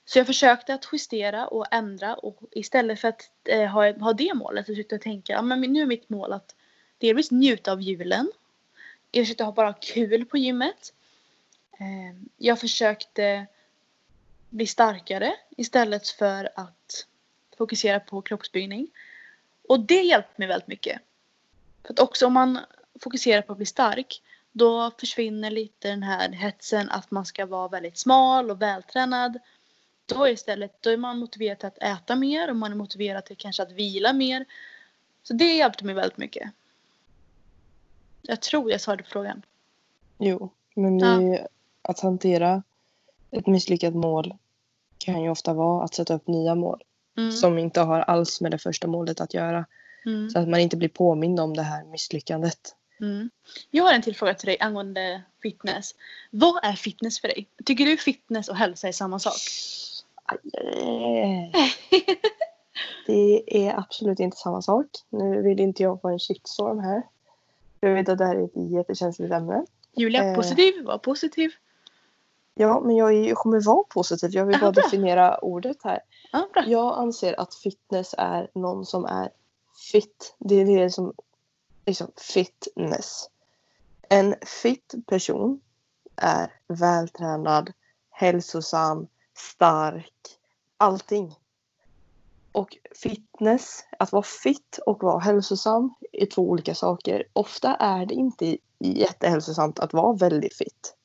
Så jag försökte att justera och ändra och istället för att eh, ha, ha det målet så försökte jag tänka, ja men nu är mitt mål att delvis njuta av julen. Jag försökte ha bara kul på gymmet. Eh, jag försökte bli starkare istället för att fokusera på kroppsbyggning. Och det hjälpte mig väldigt mycket. För att också om man fokuserar på att bli stark då försvinner lite den här hetsen att man ska vara väldigt smal och vältränad. Då istället då är man motiverad till att äta mer och man är motiverad till kanske att vila mer. Så det hjälpte mig väldigt mycket. Jag tror jag svarade på frågan. Jo, men det, att hantera ett misslyckat mål kan ju ofta vara att sätta upp nya mål Mm. som inte har alls med det första målet att göra. Mm. Så att man inte blir påmind om det här misslyckandet. Mm. Jag har en till fråga till dig angående fitness. Vad är fitness för dig? Tycker du fitness och hälsa är samma sak? Aj. Det är absolut inte samma sak. Nu vill inte jag få en shitstorm här. Jag vet att det här är ett jättekänsligt ämne. Julia, Eh. positiv? Var positiv. Ja, men jag, är, jag kommer vara positiv. Jag vill Aha, bara bra. definiera ordet här. Ja, bra. Jag anser att fitness är någon som är fit. Det är det som liksom fitness. En fit person är vältränad, hälsosam, stark, allting. Och fitness, att vara fit och vara hälsosam är två olika saker. Ofta är det inte jättehälsosamt att vara väldigt fit.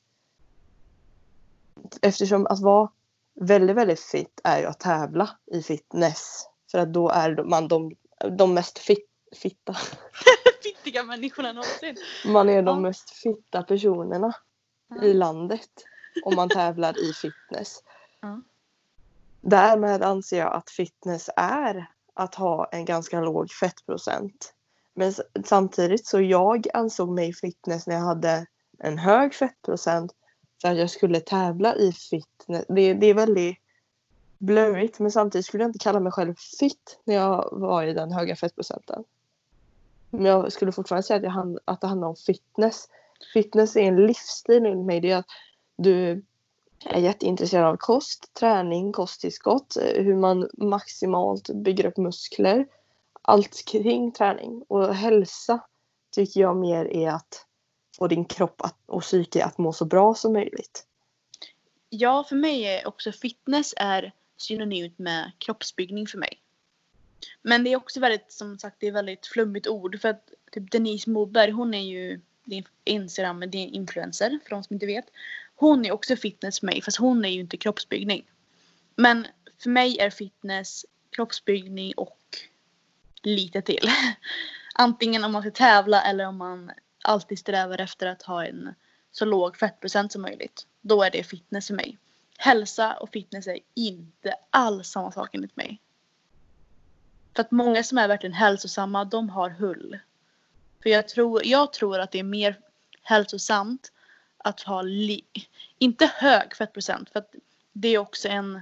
Eftersom att vara väldigt, väldigt fit är ju att tävla i fitness. För att då är man de, de mest fit, fitta. Fittiga människorna någonsin. Man är de Ja. mest fitta personerna i landet om man tävlar i fitness. Ja. Därmed anser jag att fitness är att ha en ganska låg fettprocent. Men samtidigt så jag ansåg mig fitness när jag hade en hög fettprocent för att jag skulle tävla i fitness. Det, det är väldigt blurrigt men samtidigt skulle jag inte kalla mig själv fit när jag var i den höga fettprocenten. Men jag skulle fortfarande säga att, jag hand, att det handlar om fitness. Fitness är en livsstil enligt mig. Det är att du är jätteintresserad av kost, träning, kosttillskott, hur man maximalt bygger upp muskler. Allt kring träning. Och hälsa tycker jag mer är att få din kropp att, och psyke att må så bra som möjligt. Ja, för mig är också fitness är synonymt med kroppsbyggning för mig. Men det är också väldigt, som sagt, det är väldigt flummigt ord. För att typ Denise Moberg, hon är ju din Instagram, det är influencer för de som inte vet. Hon är också fitness för mig, fast hon är ju inte kroppsbyggning. Men för mig är fitness kroppsbyggning och lite till. Antingen om man ska tävla eller om man alltid strävar efter att ha en så låg fettprocent som möjligt. Då är det fitness för mig. Hälsa och fitness är inte alls samma sak enligt mig. För att många som är verkligen hälsosamma, de har hull. För jag tror, jag tror att det är mer hälsosamt att ha, li, inte hög fettprocent, för att det är också en,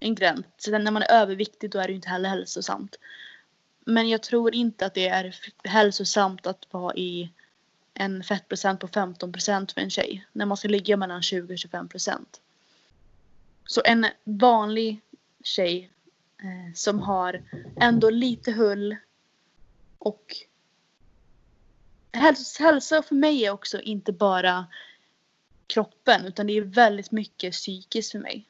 en gräns. Så när man är överviktig då är det ju inte heller hälsosamt. Men jag tror inte att det är hälsosamt att vara i en fettprocent på 15 procent för en tjej. När man ska ligga mellan 20 och 25 procent. Så en vanlig tjej Eh, som har ändå lite hull och hälsa, hälsa för mig är också inte bara kroppen utan det är väldigt mycket psykiskt för mig.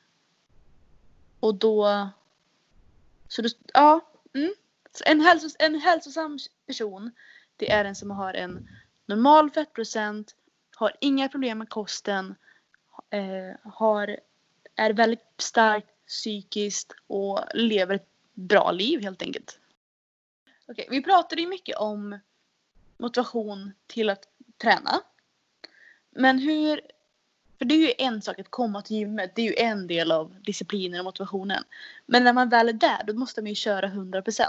Och då... Så då, ja. Mm. En, hälsos, en hälsosam person det är den som har en normal fettprocent, har inga problem med kosten, eh, har, är väldigt starkt psykiskt och lever ett bra liv helt enkelt. Okej, vi pratade ju mycket om motivation till att träna. Men hur, för det är ju en sak att komma till gymmet, det är ju en del av disciplinen och motivationen. Men när man väl är där, då måste man ju köra 100%.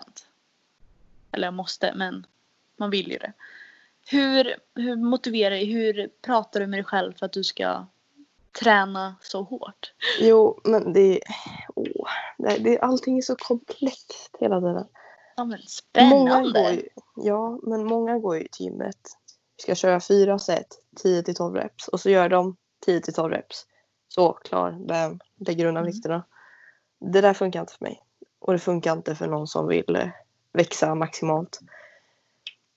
Eller måste, men man vill ju det. Hur, hur motiverar dig, hur pratar du med dig själv för att du ska träna så hårt? Jo, men det är... Åh, det, det, allting är så komplext hela tiden. Ja men Många spännande! går ju, ja, men många går ju till gymmet. Vi ska köra fyra set, 10 till 12 reps. Och så gör de 10 till 12 reps. Så, klar, bam, lägger undan Mm. vikterna. det där funkar inte för mig. Och det funkar inte för någon som vill eh, växa maximalt.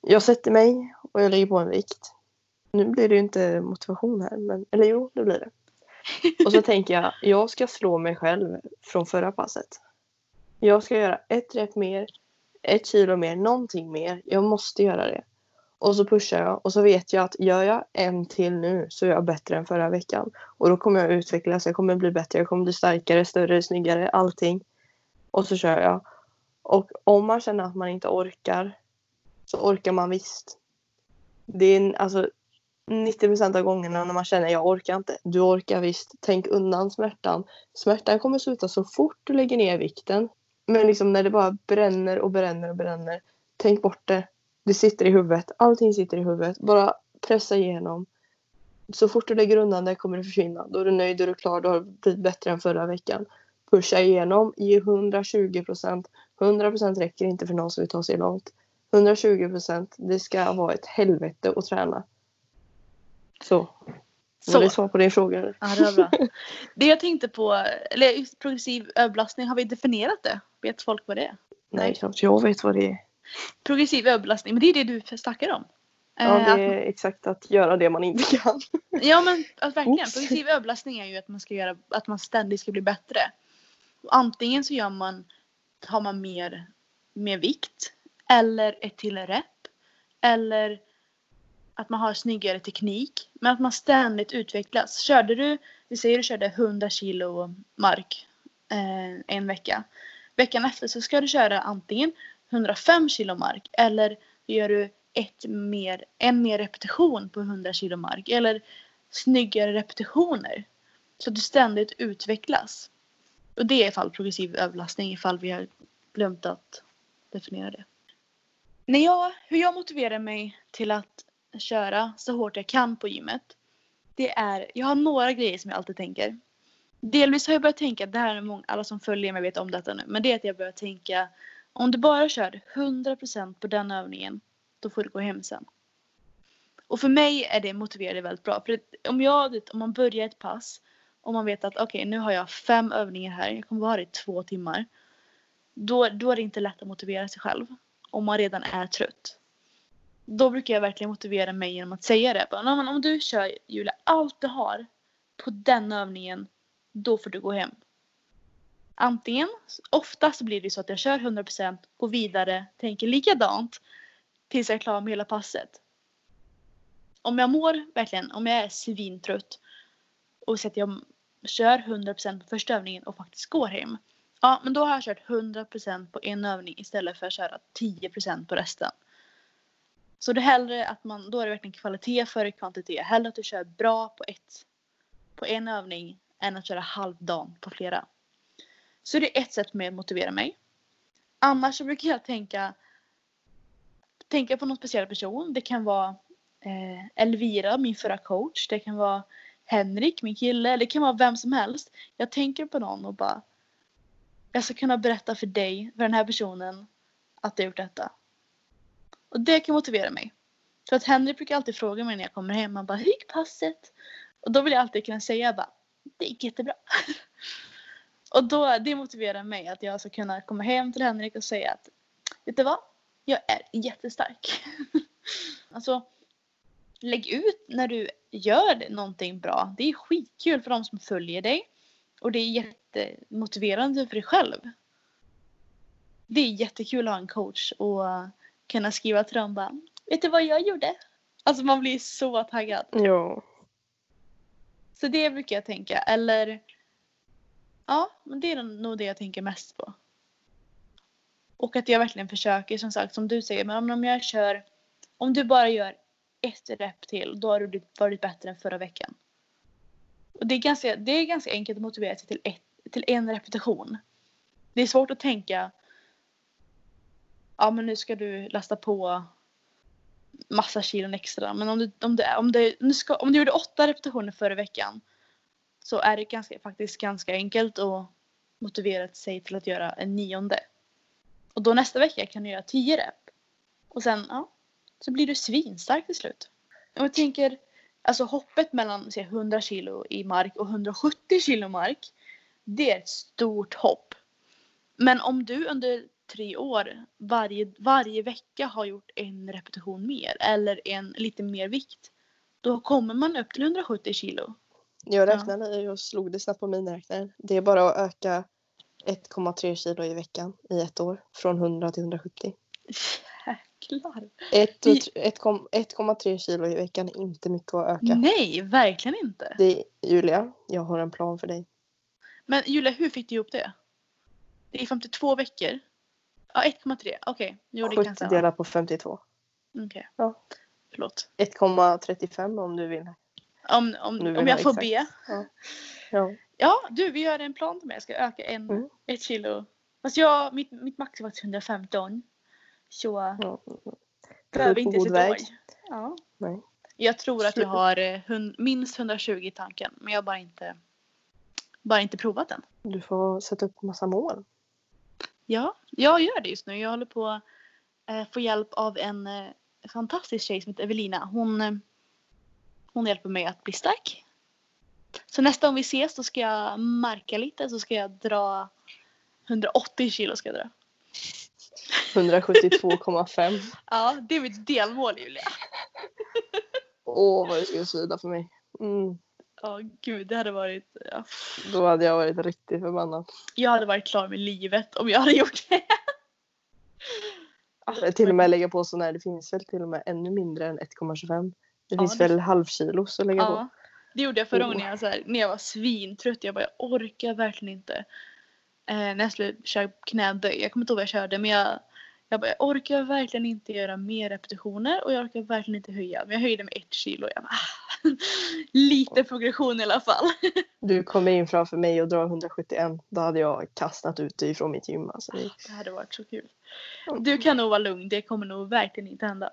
Jag sätter mig och jag lägger på en vikt. Nu blir det ju inte motivation här, men, eller jo, det blir det. Och så tänker jag, jag ska slå mig själv från förra passet. Jag ska göra ett rep mer, ett kilo mer, någonting mer. Jag måste göra det. Och så pushar jag och så vet jag att gör jag en till nu så är jag bättre än förra veckan. Och då kommer jag utvecklas, jag kommer bli bättre, jag kommer bli starkare, större, snyggare, allting. Och så kör jag. Och om man känner att man inte orkar så orkar man visst. Det är alltså 90 av gångerna när man känner jag orkar inte. Du orkar visst. Tänk undan smärtan. Smärtan kommer sluta så fort du lägger ner vikten. Men liksom när det bara bränner och bränner och bränner. Tänk bort det. Det sitter i huvudet. Allting sitter i huvudet. Bara pressa igenom. Så fort du lägger undan det kommer det försvinna. Då är du nöjd, då är du klar, då har det blivit bättre än förra veckan. Pusha igenom, ge 120 procent. 100 procent räcker inte för någon som vill ta sig långt. 120 procent, det ska vara ett helvete att träna. Så. Så. Var det svar på din fråga? Ja, det var bra. Det jag tänkte på, eller progressiv överbelastning, har vi definierat det? Vet folk vad det är? Nej, knappt jag vet vad det är. Progressiv överbelastning, men det är det du snackar om. Ja, det är att, exakt att göra det man inte kan. Ja, men att verkligen. Oops. Progressiv överbelastning är ju att man ska göra, att man ständigt ska bli bättre. Antingen så gör man, har man mer, mer vikt eller ett till rep eller att man har snyggare teknik men att man ständigt utvecklas. Körde du, vi säger du körde 100 kilo mark eh, en vecka. Veckan efter så ska du köra antingen 105 kilo mark eller gör du ett mer, en mer repetition på 100 kilo mark eller snyggare repetitioner. Så att du ständigt utvecklas. Och det är ifall progressiv överlastning ifall vi har glömt att definiera det. När jag, hur jag motiverar mig till att köra så hårt jag kan på gymmet. Det är, jag har några grejer som jag alltid tänker. Delvis har jag börjat tänka, det här är många, alla som följer mig vet om detta nu, men det är att jag börjar tänka om du bara kör 100% på den övningen, då får du gå hem sen. Och för mig är det motiverande väldigt bra. För om, jag, om man börjar ett pass och man vet att okej okay, nu har jag fem övningar här, jag kommer vara här i två timmar. Då, då är det inte lätt att motivera sig själv. Om man redan är trött. Då brukar jag verkligen motivera mig genom att säga det. Bara, om du kör Julia allt du har på den övningen, då får du gå hem. Antingen, oftast blir det så att jag kör 100%, går vidare, tänker likadant tills jag är klar med hela passet. Om jag mår verkligen, om jag är svintrött och så att jag kör 100% på första övningen och faktiskt går hem. Ja, men då har jag kört 100% på en övning istället för att köra 10% på resten. Så det är hellre att man, då är det verkligen kvalitet före kvantitet. Hellre att du kör bra på ett, på en övning än att köra halvdan på flera. Så det är ett sätt med att motivera mig. Annars så brukar jag tänka, tänka på någon speciell person. Det kan vara eh, Elvira, min förra coach. Det kan vara Henrik, min kille. Det kan vara vem som helst. Jag tänker på någon och bara jag ska kunna berätta för dig, för den här personen, att jag gjort detta. Och det kan motivera mig. För att Henrik brukar alltid fråga mig när jag kommer hem, han bara hur gick passet? Och då vill jag alltid kunna säga bara det gick jättebra. och då, det motiverar mig att jag ska kunna komma hem till Henrik och säga att vet du vad? Jag är jättestark. alltså lägg ut när du gör någonting bra. Det är skitkul för de som följer dig. Och det är jättemotiverande för dig själv. Det är jättekul att ha en coach och kunna skriva till dem bara Vet du vad jag gjorde? Alltså man blir så taggad. Ja. Så det brukar jag tänka. Eller ja, men det är nog det jag tänker mest på. Och att jag verkligen försöker som sagt som du säger. Men om jag kör om du bara gör ett rep till då har du varit bättre än förra veckan. Och det är ganska, det är ganska enkelt att motivera sig till, ett, till en repetition. Det är svårt att tänka ja men nu ska du lasta på massa kilon extra. Men om du, om du, om du, om du, ska, om du gjorde åtta repetitioner förra veckan så är det ganska, faktiskt ganska enkelt att motivera sig till att göra en nionde. Och då nästa vecka kan du göra tio rep. Och sen, ja, så blir du svinstark till slut. Och jag tänker, alltså hoppet mellan säg, 100 kilo i mark och 170 kilo mark. Det är ett stort hopp. Men om du under tre år varje, varje vecka har gjort en repetition mer eller en lite mer vikt. Då kommer man upp till 170 kilo. Jag räknade, jag slog det snabbt på miniräknaren. Det är bara att öka 1,3 kilo i veckan i ett år. Från 100 till 170. Jäklar. Ett och Vi- tr- ett kom- 1,3 kilo i veckan är inte mycket att öka. Nej, verkligen inte. Det, Julia, jag har en plan för dig. Men Julia, hur fick du ihop det? Det är 52 veckor. Ja, 1,3. Okej, kan 70 stämma. delat på 52. Okej. Ja. Förlåt. 1,35 om du vill. Om, om, vill om jag får exakt. be. Ja. Ja, du vi gör en plan till mig. Jag ska öka en, Mm. ett kilo. Fast jag, mitt, mitt max är faktiskt 115. Så ja. behöver inte ett väg. Ja. Nej. Jag tror att jag har eh, hund, minst 120 i tanken. Men jag har bara inte, bara inte provat den. Du får sätta upp massa mål. Ja, jag gör det just nu. Jag håller på att eh, få hjälp av en eh, fantastisk tjej som heter Evelina. Hon, eh, hon hjälper mig att bli stark. Så nästa gång vi ses då ska jag marka lite så ska jag dra 180 kilo ska jag dra. 172,5. Ja, det är mitt delmål Julia. Åh vad det skulle svida för mig. Mm. Ja, gud det hade varit... Ja. Då hade jag varit riktigt förbannad. Jag hade varit klar med livet om jag hade gjort det. Eller till och med lägga på sån här, det finns väl till och med ännu mindre än 1,25. Det Ja, finns det- väl halvkilos att lägga på. Ja, det gjorde jag förra Oh. gången när jag, så här, när jag var svintrött. Jag bara, jag orkar verkligen inte. Eh, när jag skulle köra knäböj. Jag kommer inte ihåg vad jag körde men jag, jag bara, jag orkar verkligen inte göra mer repetitioner och jag orkar verkligen inte höja. Men jag höjde med ett kilo. Jag bara, ah, lite progression i alla fall. Du kommer in framför mig och drar 171. Då hade jag kastat ut dig från mitt gym. Alltså. Det- Det hade varit så kul. Du kan nog vara lugn. Det kommer nog verkligen inte hända.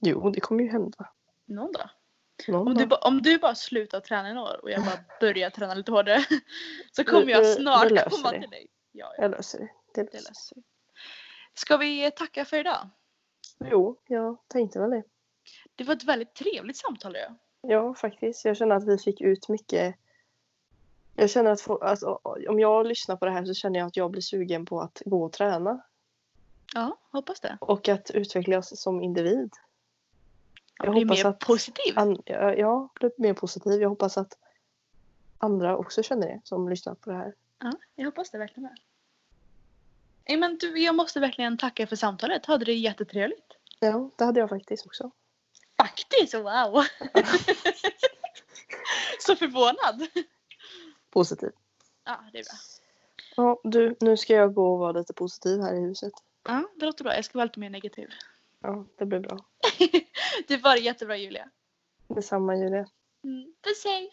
Jo, det kommer ju hända. Någon dag. Någon Om du, ba- om du bara slutar träna i år och jag bara börjar träna lite hårdare. Så kommer jag snart löser komma det. till dig. Ja, ja, Jag löser det. det, det löser. Ska vi tacka för idag? Jo, jag tänkte väl det. Det var ett väldigt trevligt samtal. Ja. Ja, faktiskt. Jag känner att vi fick ut mycket. Jag känner att, få, att om jag lyssnar på det här så känner jag att jag blir sugen på att gå och träna. ja, hoppas det. Och att utvecklas som individ. Jag Jag blir hoppas mer att positiv. An, ja, jag blir mer positiv. Jag hoppas att andra också känner det som lyssnar på det här. Ja, jag hoppas det verkligen med. Nej, men du, jag måste verkligen tacka för samtalet. Hade det jättetrevligt. Ja, det hade jag faktiskt också. Faktiskt, wow! Så förvånad. Positiv. Ja, det är bra. Ja, du, nu ska jag gå och vara lite positiv här i huset. Ja, det låter bra. Jag ska vara lite mer negativ. Ja, det blir bra. Det var jättebra Julia. Detsamma Julia. Mm. Puss hej!